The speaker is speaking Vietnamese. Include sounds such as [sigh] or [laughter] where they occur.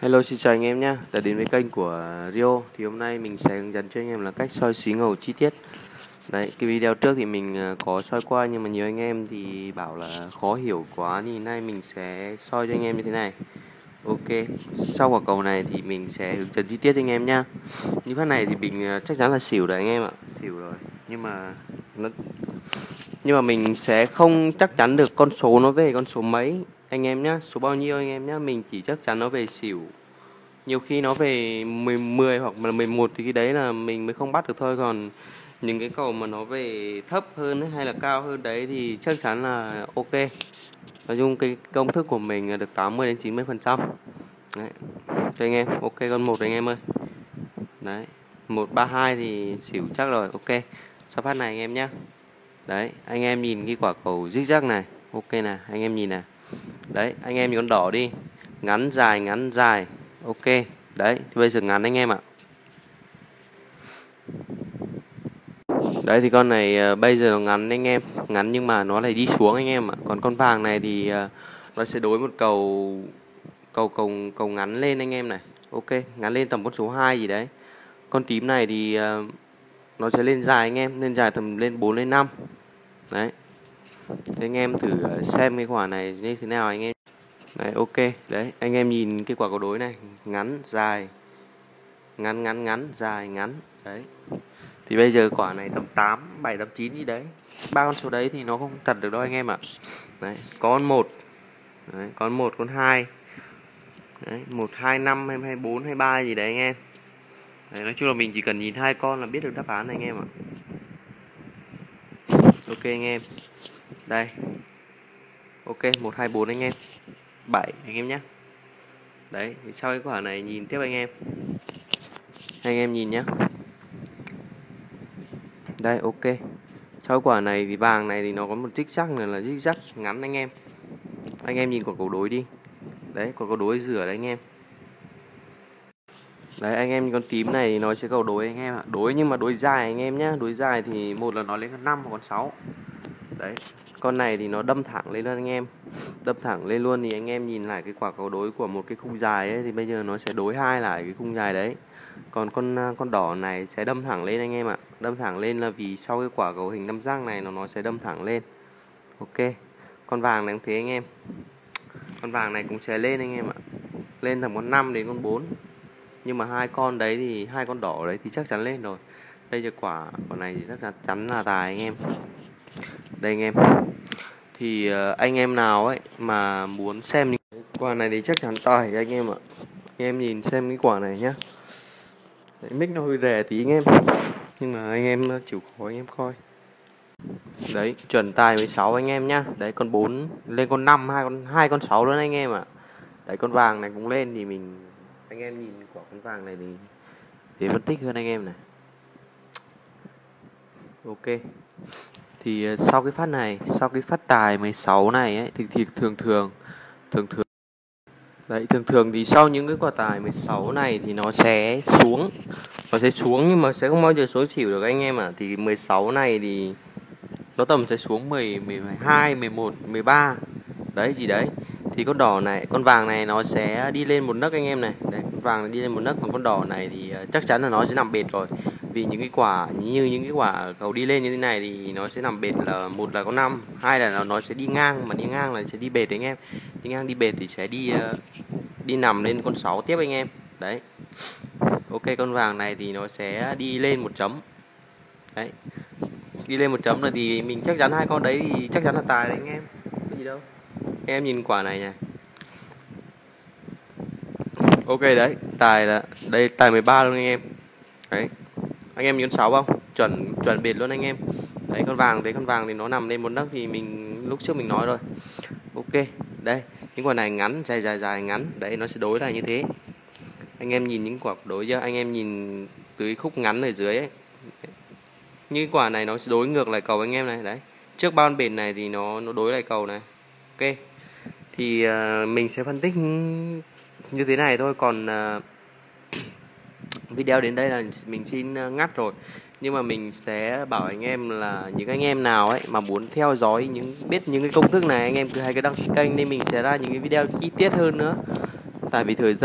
Hello xin chào anh em nhé. Đã đến với kênh của Rio. Thì hôm nay mình sẽ hướng dẫn cho anh em là cách soi xí ngầu chi tiết. Đấy, cái video trước thì mình ờ, có soi qua Nhưng mà nhiều anh em thì bảo là khó hiểu quá Thì nay mình sẽ soi cho anh em như thế này. Ok, sau quả cầu này thì mình sẽ hướng dẫn chi tiết cho anh em nhá. Như phát này thì mình ờ, chắc chắn là xỉu rồi anh em ạ. Xỉu rồi Nhưng mà nó nhưng mà mình sẽ không chắc chắn được con số nó về con số mấy. Anh em nhá số bao nhiêu anh em nhá mình chỉ chắc chắn nó về xỉu. Nhiều khi nó về 10, 10 hoặc là 11 thì cái đấy là mình mới không bắt được thôi. Còn những cái cầu mà nó về thấp hơn hay là cao hơn đấy thì chắc chắn là ok. Nói chung cái công thức của mình là được 80 đến 90 phần trăm. Đấy. Cho anh em ok con một anh em ơi. Đấy. 132 thì xỉu chắc rồi ok. Sau phát này anh em nhé đấy anh em nhìn cái quả cầu zigzag này. Ok nè anh em nhìn nè. Đấy anh em nhìn con đỏ đi. Ngắn dài ngắn dài. Ok đấy thì bây giờ ngắn anh em ạ. Đấy thì con này uh, bây giờ nó ngắn anh em. Ngắn nhưng mà nó lại đi xuống anh em ạ. Còn con vàng này thì uh, nó sẽ đối một cầu cầu cầu cầu ngắn lên anh em này. Ok ngắn lên tầm con số 2 gì đấy. Con tím này thì uh, nó sẽ lên dài anh em lên dài tầm lên 4 lên 5 đấy. Thế anh em thử ờ, xem cái quả này như thế nào anh em. Đấy ok. Đấy anh em nhìn cái quả cầu đối này ngắn dài. Ngắn ngắn ngắn dài ngắn. Đấy. Thì bây giờ quả này tầm 8 7 8 9 gì đấy. Ba con số đấy thì nó không thật được đâu anh em ạ. Đấy con một. Đấy, con một con hai. Đấy một hai năm hay hai bốn hay ba gì đấy anh em. Đấy, nói chung là mình chỉ cần nhìn hai con là biết được đáp án này anh em ạ ok anh em. Đây. Ok, một, hai, bốn anh em. 7 anh em nhé đấy, thì sau cái quả này nhìn tiếp anh em. Anh em nhìn nhé đây, ok. Sau quả này thì vàng này thì nó có một tích sắc này là tích sắc ngắn anh em. Anh em nhìn quả cầu đối đi. Đấy, quả cầu đối rửa đấy anh em đấy, anh em con tím này nó sẽ cầu đối anh em ạ. Đối nhưng mà đối dài anh em nhé đối dài thì một là nó lên con năm hoặc con sáu. Đấy, con này thì nó đâm thẳng lên luôn anh em. Đâm thẳng lên luôn thì anh em nhìn lại cái quả cầu đối của một cái khung dài ấy, thì bây giờ nó sẽ đối hai lại cái khung dài đấy. Còn con à, con đỏ này sẽ đâm thẳng lên anh em ạ. Đâm thẳng lên là vì sau cái quả cầu hình tam giác này nó nó sẽ đâm thẳng lên. Ok, con vàng này cũng thế anh em. Con vàng này cũng sẽ lên anh em ạ. Lên tầm con 5 đến con 4 nhưng mà hai con đấy thì hai con đỏ đấy thì chắc chắn lên rồi. Đây là quả quả này thì chắc chắn là tài anh em. Đây anh em. Thì ờ, anh em nào ấy mà muốn xem những quả này thì chắc chắn tài anh em ạ. Anh em nhìn xem cái quả này nhá. Đấy, mic nó hơi rẻ tí anh em. Nhưng mà anh em ờ, chịu khó anh em coi. Đấy chuẩn tài 16 anh em nhá. Đấy con 4 lên con 5 hai con hai con 6 luôn anh em ạ. Đấy con vàng này cũng lên thì mình anh em nhìn quả con vàng này thì để phân tích hơn anh em này. Ok. Thì ờ, sau cái phát này sau cái phát tài 16 này ấy thì, thì thường thường thường thường đấy thường thường thì sau những cái quả tài 16 này thì nó sẽ xuống. Nó sẽ xuống nhưng mà sẽ không bao giờ số chịu được anh em ạ. À. thì 16 này thì nó tầm sẽ xuống 10 12 11 13 đấy gì đấy thì con đỏ này, con vàng này nó sẽ đi lên một nấc anh em này. Đấy, con vàng này đi lên một nấc còn con đỏ này thì ờ, chắc chắn là nó sẽ nằm bệt rồi. Vì những cái quả, như những cái quả cầu đi lên như thế này thì nó sẽ nằm bệt là một là có năm, hai là nó sẽ đi ngang, mà đi ngang là sẽ đi bệt đấy anh em. Đi ngang đi bệt thì sẽ đi ờ, đi nằm lên con 6 tiếp anh em. Đấy. Ok, con vàng này thì nó sẽ đi lên một chấm. Đấy. Đi lên một chấm là thì mình chắc chắn hai con đấy thì chắc chắn là tài đấy anh em. Cái gì đâu em nhìn quả này nha. Ok đấy, tài là đây, tài 13 luôn anh em. Đấy. Anh em nhấn 6 không? Chuẩn chuẩn biệt luôn anh em. Đấy, con vàng đấy con vàng thì nó nằm lên một nấc thì mình lúc trước mình nói rồi. Ok, đây, những quả này ngắn, dài dài dài ngắn. Đấy, nó sẽ đối là như thế. Anh em nhìn những quả đối chưa? Anh em nhìn tưới khúc ngắn ở dưới ấy. Như quả này nó sẽ đối ngược lại cầu anh em này. Đấy. Trước bao bền này thì nó nó đối lại cầu này. Ok thì uh, mình sẽ phân tích như thế này thôi. Còn uh, [clears throat] video đến đây là mình xin ờ, ngắt rồi. Nhưng mà mình sẽ bảo anh em là những anh em nào ấy mà muốn theo dõi những biết những cái công thức này anh em cứ hay cái đăng ký kênh nên mình sẽ ra những cái video chi tiết hơn nữa. Tại vì thời gian